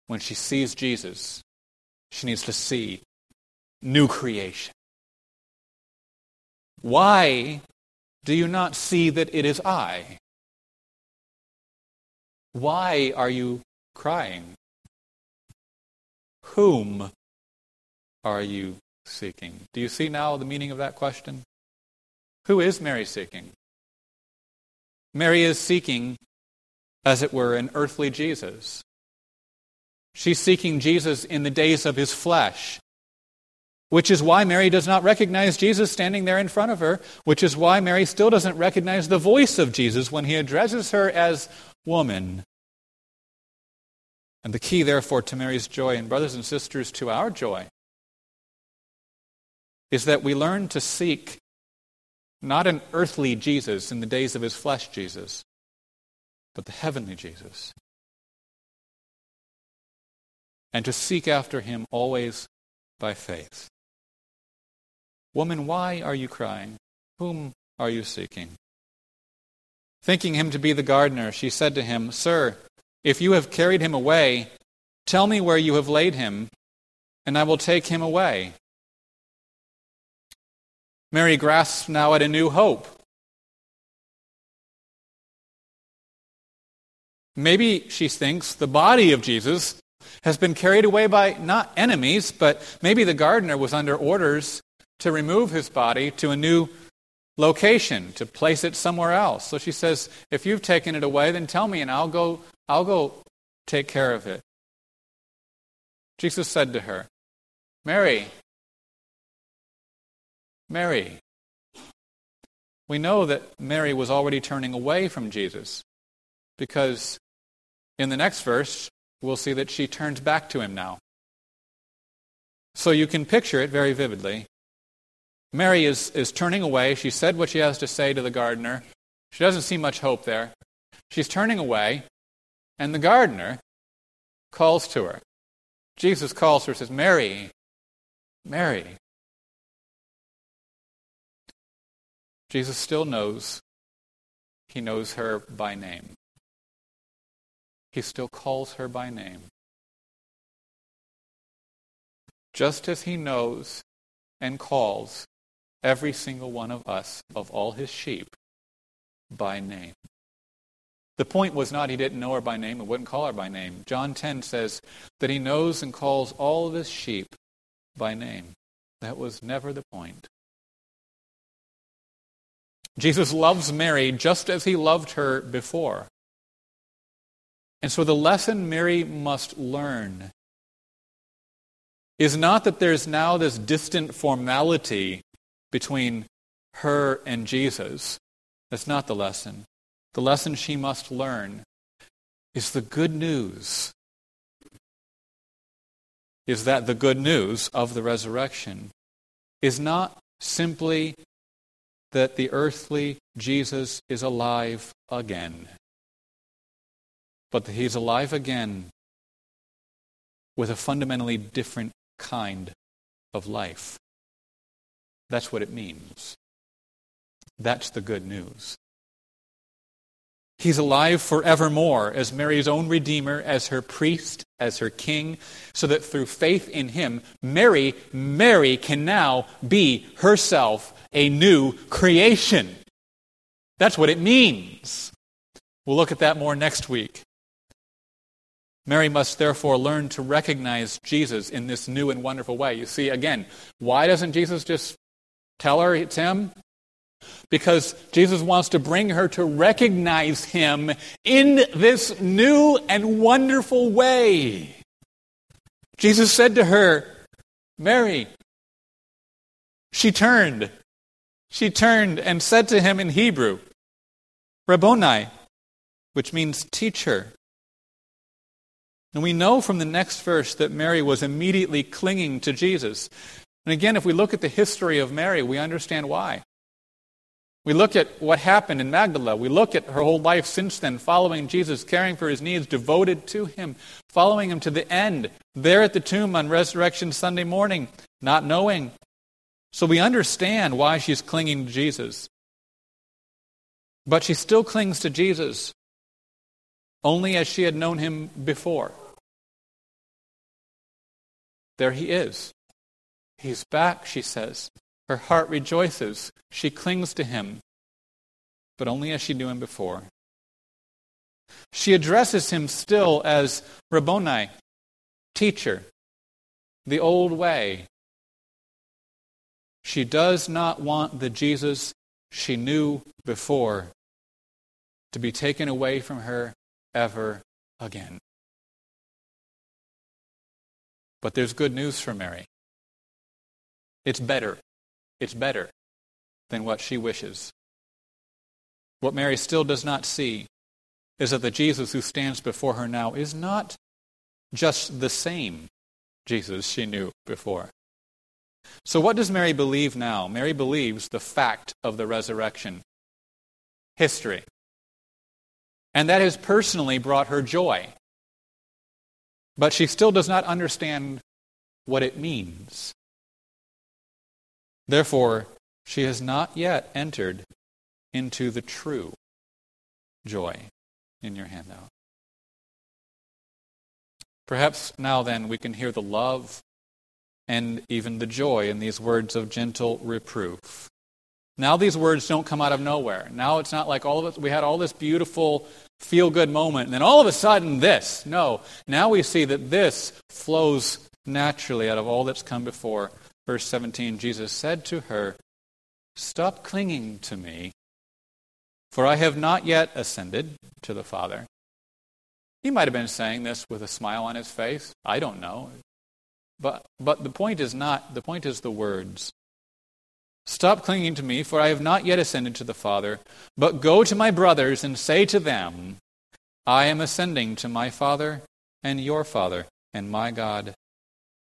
When she sees Jesus, she needs to see new creation. Why do you not see that it is I? Why are you crying? Whom are you seeking? Do you see now the meaning of that question? Who is Mary seeking? Mary is seeking, as it were, an earthly Jesus. She's seeking Jesus in the days of his flesh, which is why Mary does not recognize Jesus standing there in front of her, which is why Mary still doesn't recognize the voice of Jesus when he addresses her as woman. And the key, therefore, to Mary's joy, and brothers and sisters, to our joy, is that we learn to seek not an earthly Jesus in the days of his flesh Jesus, but the heavenly Jesus. And to seek after him always by faith. Woman, why are you crying? Whom are you seeking? Thinking him to be the gardener, she said to him, Sir, if you have carried him away, tell me where you have laid him, and I will take him away. Mary grasps now at a new hope. Maybe, she thinks, the body of Jesus has been carried away by not enemies, but maybe the gardener was under orders to remove his body to a new location, to place it somewhere else. So she says, If you've taken it away, then tell me and I'll go, I'll go take care of it. Jesus said to her, Mary. Mary. We know that Mary was already turning away from Jesus because in the next verse, we'll see that she turns back to him now. So you can picture it very vividly. Mary is, is turning away. She said what she has to say to the gardener. She doesn't see much hope there. She's turning away, and the gardener calls to her. Jesus calls her, says, Mary, Mary. Jesus still knows. He knows her by name. He still calls her by name. Just as he knows and calls every single one of us, of all his sheep, by name. The point was not he didn't know her by name and wouldn't call her by name. John 10 says that he knows and calls all of his sheep by name. That was never the point. Jesus loves Mary just as he loved her before. And so the lesson Mary must learn is not that there's now this distant formality between her and Jesus. That's not the lesson. The lesson she must learn is the good news. Is that the good news of the resurrection is not simply that the earthly Jesus is alive again, but he's alive again with a fundamentally different kind of life. That's what it means. That's the good news. He's alive forevermore as Mary's own Redeemer, as her priest, as her king, so that through faith in him, Mary, Mary can now be herself a new creation. That's what it means. We'll look at that more next week. Mary must therefore learn to recognize Jesus in this new and wonderful way. You see, again, why doesn't Jesus just tell her it's him? Because Jesus wants to bring her to recognize him in this new and wonderful way. Jesus said to her, Mary, she turned. She turned and said to him in Hebrew, Rabboni, which means teacher. And we know from the next verse that Mary was immediately clinging to Jesus. And again, if we look at the history of Mary, we understand why. We look at what happened in Magdala. We look at her whole life since then, following Jesus, caring for his needs, devoted to him, following him to the end, there at the tomb on Resurrection Sunday morning, not knowing. So we understand why she's clinging to Jesus. But she still clings to Jesus only as she had known him before. There he is. He's back, she says. Her heart rejoices. She clings to him, but only as she knew him before. She addresses him still as Rabboni, teacher, the old way. She does not want the Jesus she knew before to be taken away from her ever again. But there's good news for Mary. It's better. It's better than what she wishes. What Mary still does not see is that the Jesus who stands before her now is not just the same Jesus she knew before. So, what does Mary believe now? Mary believes the fact of the resurrection, history. And that has personally brought her joy. But she still does not understand what it means. Therefore, she has not yet entered into the true joy in your handout. Perhaps now then we can hear the love and even the joy in these words of gentle reproof. Now these words don't come out of nowhere. Now it's not like all of us, we had all this beautiful feel good moment, and then all of a sudden this. No. Now we see that this flows naturally out of all that's come before. Verse 17 Jesus said to her, Stop clinging to me, for I have not yet ascended to the Father. He might have been saying this with a smile on his face. I don't know. But, but the point is not, the point is the words. Stop clinging to me, for I have not yet ascended to the Father, but go to my brothers and say to them, I am ascending to my Father and your Father, and my God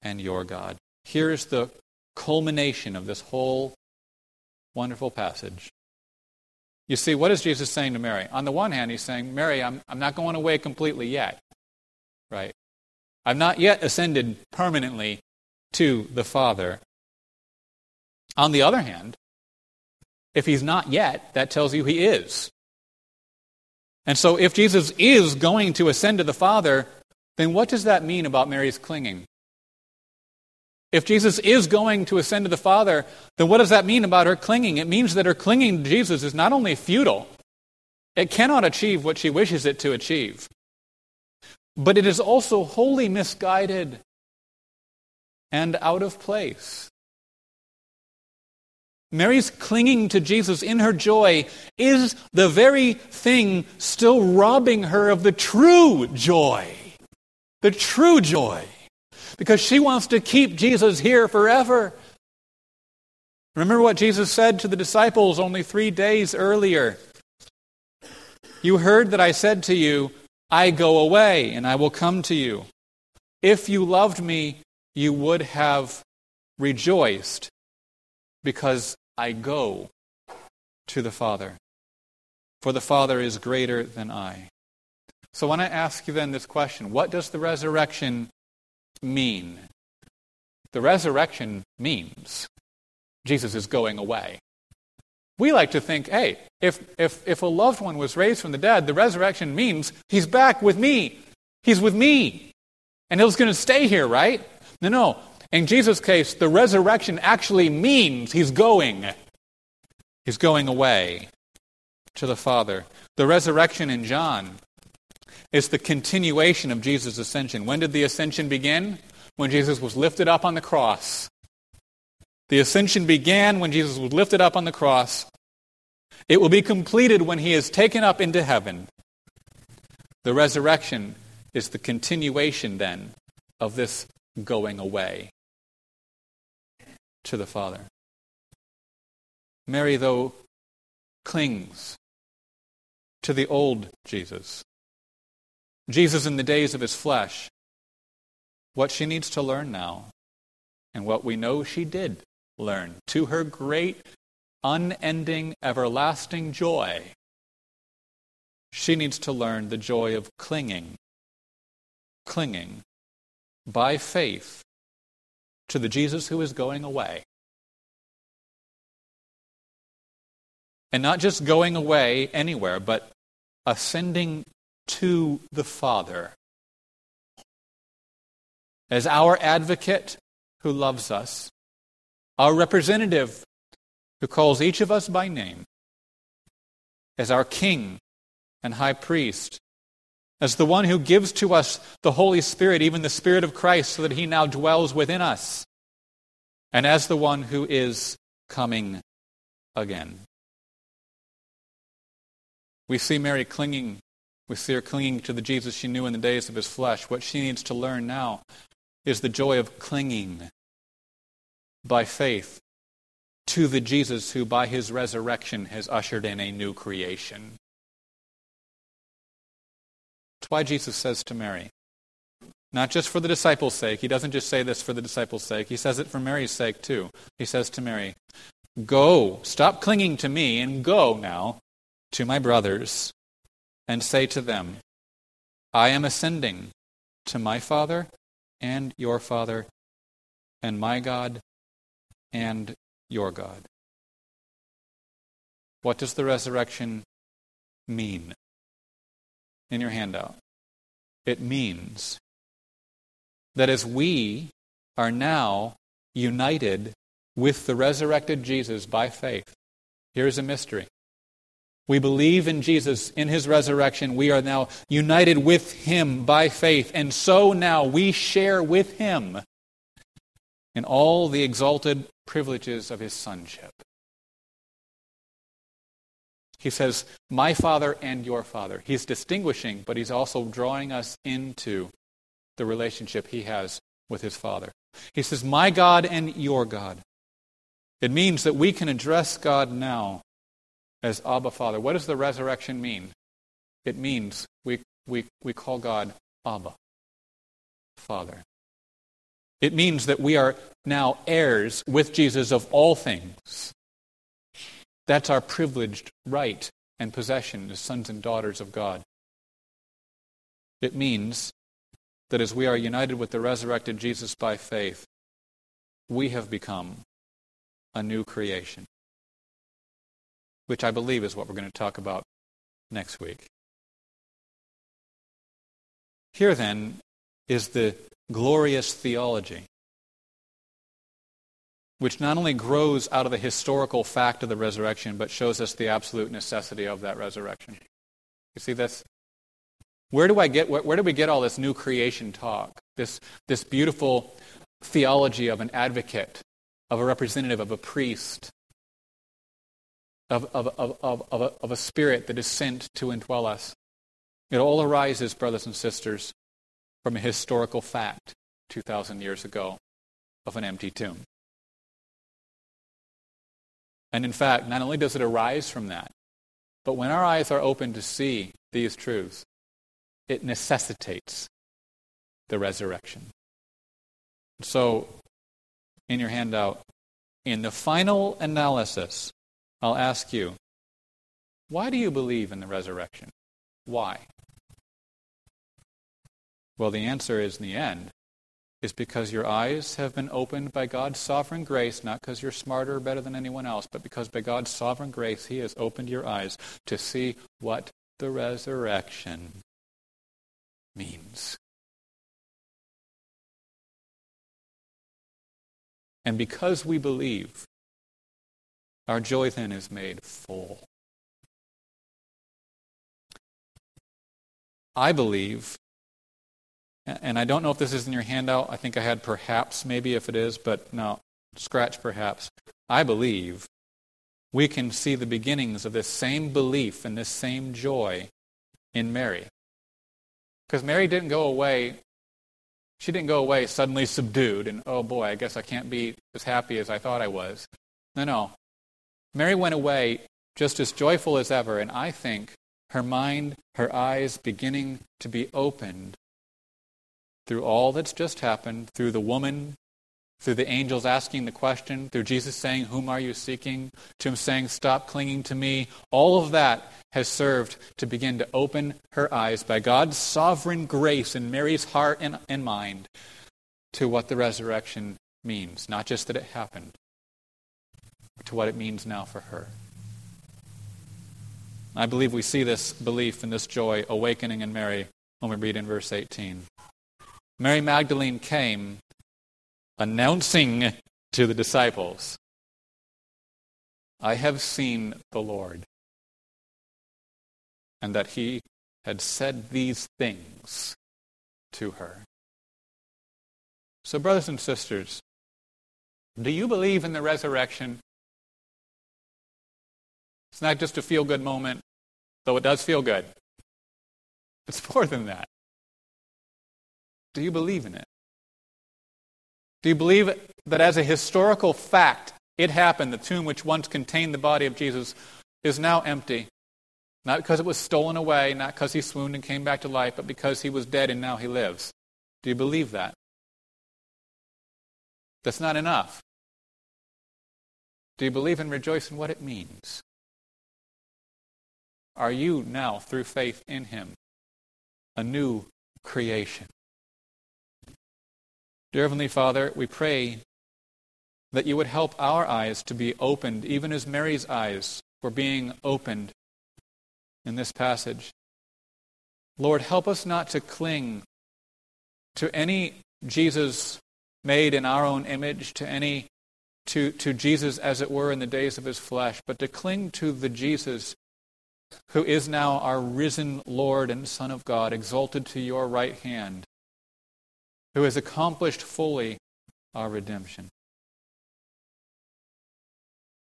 and your God. Here's the culmination of this whole wonderful passage. You see, what is Jesus saying to Mary? On the one hand, he's saying, Mary, I'm, I'm not going away completely yet. Right? I've not yet ascended permanently to the Father. On the other hand, if he's not yet, that tells you he is. And so, if Jesus is going to ascend to the Father, then what does that mean about Mary's clinging? If Jesus is going to ascend to the Father, then what does that mean about her clinging? It means that her clinging to Jesus is not only futile, it cannot achieve what she wishes it to achieve, but it is also wholly misguided and out of place. Mary's clinging to Jesus in her joy is the very thing still robbing her of the true joy. The true joy because she wants to keep Jesus here forever. Remember what Jesus said to the disciples only three days earlier. You heard that I said to you, I go away and I will come to you. If you loved me, you would have rejoiced because I go to the Father. For the Father is greater than I. So when I ask you then this question, what does the resurrection mean? The resurrection means Jesus is going away. We like to think, hey, if, if, if a loved one was raised from the dead, the resurrection means he's back with me. He's with me. And he's going to stay here, right? No, no. In Jesus' case, the resurrection actually means he's going. He's going away to the Father. The resurrection in John is the continuation of Jesus' ascension. When did the ascension begin? When Jesus was lifted up on the cross. The ascension began when Jesus was lifted up on the cross. It will be completed when he is taken up into heaven. The resurrection is the continuation, then, of this going away to the Father. Mary, though, clings to the old Jesus. Jesus in the days of his flesh. What she needs to learn now, and what we know she did learn, to her great, unending, everlasting joy, she needs to learn the joy of clinging, clinging by faith to the Jesus who is going away. And not just going away anywhere, but ascending to the Father. As our advocate who loves us, our representative who calls each of us by name, as our King and High Priest, as the one who gives to us the Holy Spirit, even the Spirit of Christ, so that he now dwells within us, and as the one who is coming again. We see Mary clinging, we see her clinging to the Jesus she knew in the days of his flesh. What she needs to learn now is the joy of clinging by faith to the Jesus who, by his resurrection, has ushered in a new creation. That's why Jesus says to Mary, not just for the disciples' sake, he doesn't just say this for the disciples' sake, he says it for Mary's sake too. He says to Mary, Go, stop clinging to me, and go now to my brothers and say to them, I am ascending to my Father and your Father, and my God and your God. What does the resurrection mean? In your handout. It means that as we are now united with the resurrected Jesus by faith, here's a mystery. We believe in Jesus, in his resurrection. We are now united with him by faith. And so now we share with him in all the exalted privileges of his sonship. He says, My Father and your Father. He's distinguishing, but he's also drawing us into the relationship he has with his Father. He says, My God and your God. It means that we can address God now as Abba Father. What does the resurrection mean? It means we, we, we call God Abba, Father. It means that we are now heirs with Jesus of all things. That's our privileged right and possession as sons and daughters of God. It means that as we are united with the resurrected Jesus by faith, we have become a new creation, which I believe is what we're going to talk about next week. Here, then, is the glorious theology which not only grows out of the historical fact of the resurrection, but shows us the absolute necessity of that resurrection. You see this? Where do I get where, where do we get all this new creation talk? This this beautiful theology of an advocate, of a representative, of a priest, of, of, of, of, of, a, of a spirit that is sent to indwell us. It all arises, brothers and sisters, from a historical fact 2,000 years ago of an empty tomb. And in fact, not only does it arise from that, but when our eyes are open to see these truths, it necessitates the resurrection. So, in your handout, in the final analysis, I'll ask you, why do you believe in the resurrection? Why? Well, the answer is in the end, is because your eyes have been opened by God's sovereign grace, not because you're smarter or better than anyone else, but because by God's sovereign grace, He has opened your eyes to see what the resurrection means. And because we believe, our joy then is made full. I believe and I don't know if this is in your handout. I think I had perhaps, maybe if it is, but no, scratch perhaps. I believe we can see the beginnings of this same belief and this same joy in Mary. Because Mary didn't go away, she didn't go away suddenly subdued and, oh boy, I guess I can't be as happy as I thought I was. No, no. Mary went away just as joyful as ever, and I think her mind, her eyes beginning to be opened through all that's just happened, through the woman, through the angels asking the question, through Jesus saying, Whom are you seeking? to him saying, Stop clinging to me. All of that has served to begin to open her eyes by God's sovereign grace in Mary's heart and, and mind to what the resurrection means. Not just that it happened, to what it means now for her. I believe we see this belief and this joy awakening in Mary when we read in verse 18. Mary Magdalene came announcing to the disciples, I have seen the Lord, and that he had said these things to her. So, brothers and sisters, do you believe in the resurrection? It's not just a feel good moment, though it does feel good. It's more than that. Do you believe in it? Do you believe that as a historical fact, it happened? The tomb which once contained the body of Jesus is now empty. Not because it was stolen away, not because he swooned and came back to life, but because he was dead and now he lives. Do you believe that? That's not enough. Do you believe and rejoice in what it means? Are you now, through faith in him, a new creation? Dear Heavenly Father, we pray that you would help our eyes to be opened, even as Mary's eyes were being opened in this passage. Lord, help us not to cling to any Jesus made in our own image, to any to, to Jesus as it were in the days of his flesh, but to cling to the Jesus who is now our risen Lord and Son of God, exalted to your right hand who has accomplished fully our redemption.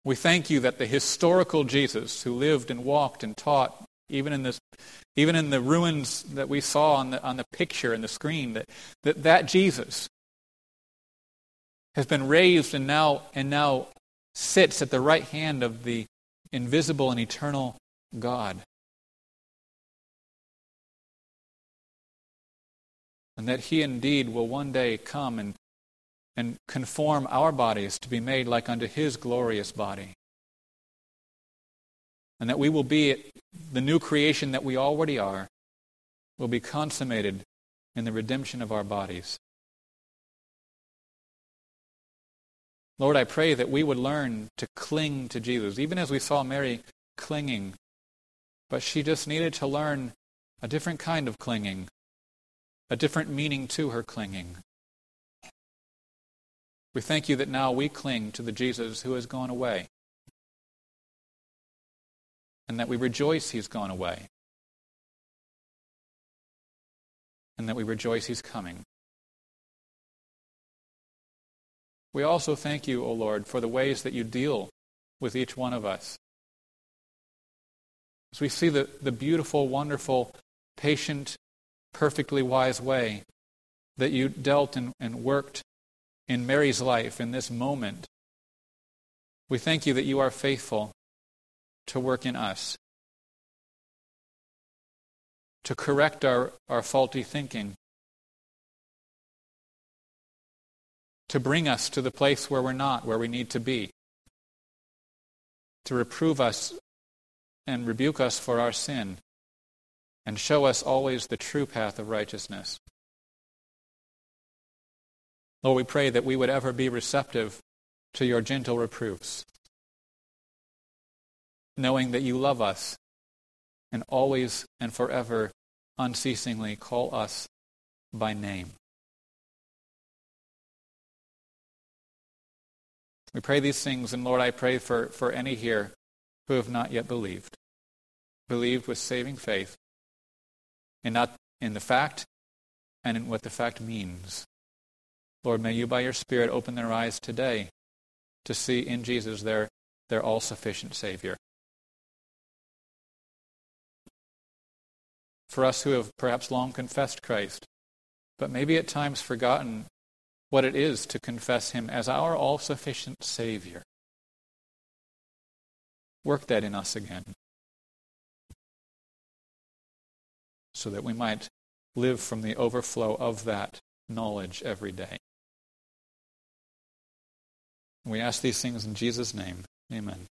We thank you that the historical Jesus who lived and walked and taught, even in, this, even in the ruins that we saw on the, on the picture and the screen, that, that that Jesus has been raised and now, and now sits at the right hand of the invisible and eternal God. And that He indeed will one day come and, and conform our bodies to be made like unto His glorious body. And that we will be the new creation that we already are, will be consummated in the redemption of our bodies. Lord, I pray that we would learn to cling to Jesus, even as we saw Mary clinging. But she just needed to learn a different kind of clinging, a different meaning to her clinging. We thank you that now we cling to the Jesus who has gone away, and that we rejoice he's gone away, and that we rejoice he's coming. We also thank you, O Lord, for the ways that you deal with each one of us. As we see the, the beautiful, wonderful, patient, perfectly wise way that you dealt and, and worked in Mary's life in this moment. We thank you that you are faithful to work in us, to correct our, our faulty thinking, to bring us to the place where we're not, where we need to be, to reprove us and rebuke us for our sin and show us always the true path of righteousness. Lord, we pray that we would ever be receptive to your gentle reproofs, knowing that you love us and always and forever unceasingly call us by name. We pray these things, and Lord, I pray for, for any here who have not yet believed. Believed with saving faith, and not in the fact and in what the fact means. Lord, may you by your Spirit open their eyes today to see in Jesus their, their all sufficient Savior. For us who have perhaps long confessed Christ, but maybe at times forgotten what it is to confess Him as our all sufficient Savior. Work that in us again so that we might live from the overflow of that knowledge every day. We ask these things in Jesus' name. Amen.